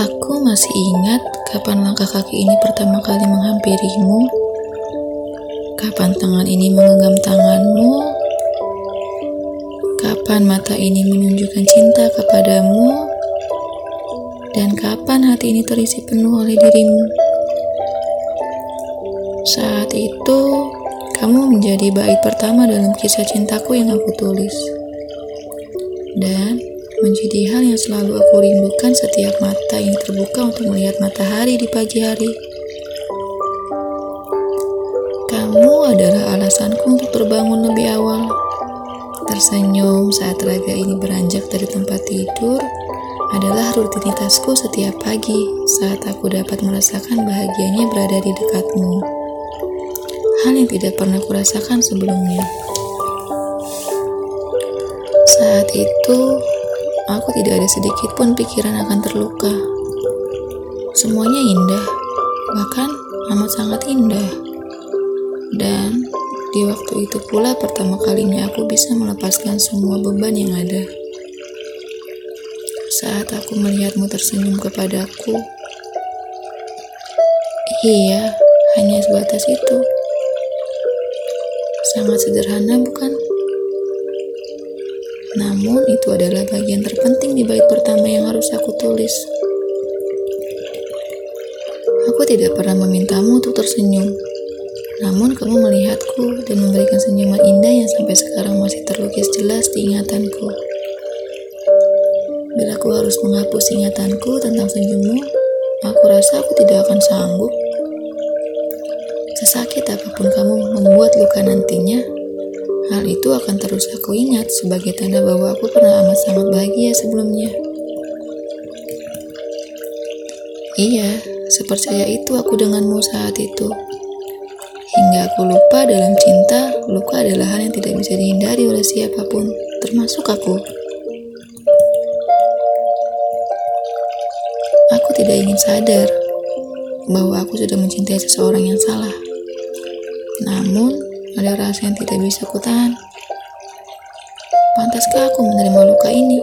Aku masih ingat kapan langkah kaki ini pertama kali menghampirimu. Kapan tangan ini menggenggam tanganmu. Kapan mata ini menunjukkan cinta kepadamu. Dan kapan hati ini terisi penuh oleh dirimu. Saat itu, kamu menjadi bait pertama dalam kisah cintaku yang aku tulis. Dan menjadi hal yang selalu aku rindukan setiap mata ini terbuka untuk melihat matahari di pagi hari. Kamu adalah alasanku untuk terbangun lebih awal. Tersenyum saat raga ini beranjak dari tempat tidur adalah rutinitasku setiap pagi saat aku dapat merasakan bahagianya berada di dekatmu. Hal yang tidak pernah kurasakan sebelumnya. Saat itu, aku tidak ada sedikit pun pikiran akan terluka. Semuanya indah, bahkan amat sangat indah. Dan di waktu itu pula pertama kalinya aku bisa melepaskan semua beban yang ada. Saat aku melihatmu tersenyum kepadaku, iya, hanya sebatas itu. Sangat sederhana, bukan? Namun itu adalah bagian terpenting di bait pertama yang harus aku tulis. Aku tidak pernah memintamu untuk tersenyum. Namun kamu melihatku dan memberikan senyuman indah yang sampai sekarang masih terlukis jelas di ingatanku. Bila aku harus menghapus ingatanku tentang senyummu, aku rasa aku tidak akan sanggup. Sesakit apa pun kamu membuat luka nantinya, Hal itu akan terus aku ingat sebagai tanda bahwa aku pernah amat sangat bahagia sebelumnya. Iya, sepercaya itu aku denganmu saat itu. Hingga aku lupa dalam cinta, luka adalah hal yang tidak bisa dihindari oleh siapa pun, termasuk aku. Aku tidak ingin sadar bahwa aku sudah mencintai seseorang yang salah. Namun, ada rasa yang tidak bisa kutahan. Pantaskah aku menerima luka ini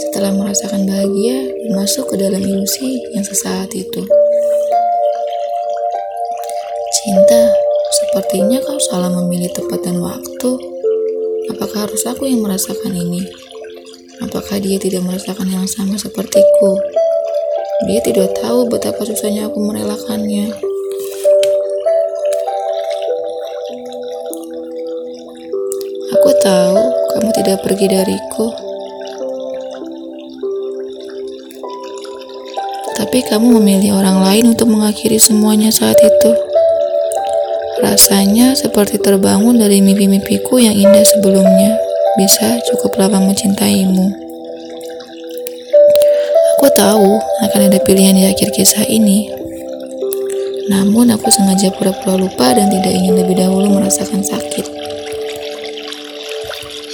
setelah merasakan bahagia dan masuk ke dalam ilusi yang sesaat itu? Cinta, sepertinya kau salah memilih tempat dan waktu. Apakah harus aku yang merasakan ini? Apakah dia tidak merasakan yang sama sepertiku? Dia tidak tahu betapa susahnya aku merelakannya. Tahu kamu tidak pergi dariku. Tapi kamu memilih orang lain untuk mengakhiri semuanya saat itu. Rasanya seperti terbangun dari mimpi-mimpiku yang indah sebelumnya. Bisa cukup lama mencintaimu. Aku tahu akan ada pilihan di akhir kisah ini. Namun aku sengaja pura-pura lupa dan tidak ingin lebih dahulu merasakan sakit.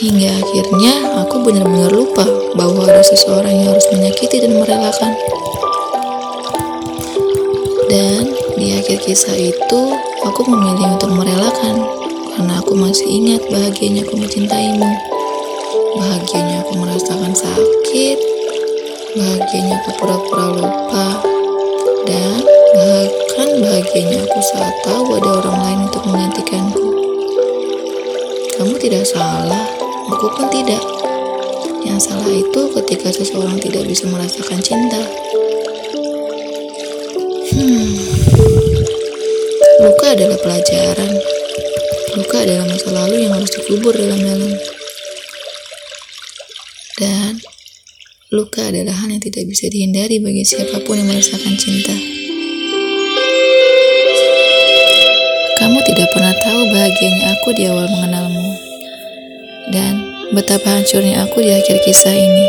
Hingga akhirnya aku benar-benar lupa bahwa ada seseorang yang harus menyakiti dan merelakan. Dan di akhir kisah itu, aku memilih untuk merelakan karena aku masih ingat bahagianya aku mencintaimu. Bahagianya aku merasakan sakit, bahagianya aku pura-pura lupa, dan bahkan bahagianya aku saat tahu ada orang lain untuk menggantikanku. Kamu tidak salah. Aku pun tidak. Yang salah itu ketika seseorang tidak bisa merasakan cinta. Hmm. Luka adalah pelajaran. Luka adalah masa lalu yang harus dikubur dalam-dalam. Dan luka adalah hal yang tidak bisa dihindari bagi siapa pun yang merasakan cinta. Kamu tidak pernah tahu bahagianya aku di awal mengenalmu dan betapa hancurnya aku di akhir kisah ini.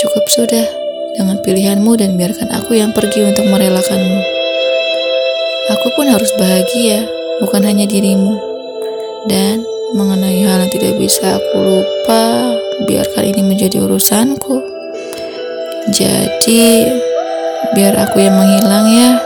Cukup sudah dengan pilihanmu dan biarkan aku yang pergi untuk merelakanmu. Aku pun harus bahagia, bukan hanya dirimu. Dan mengenai hal yang tidak bisa aku lupa, biarkan ini menjadi urusanku. Jadi, biar aku yang menghilang ya.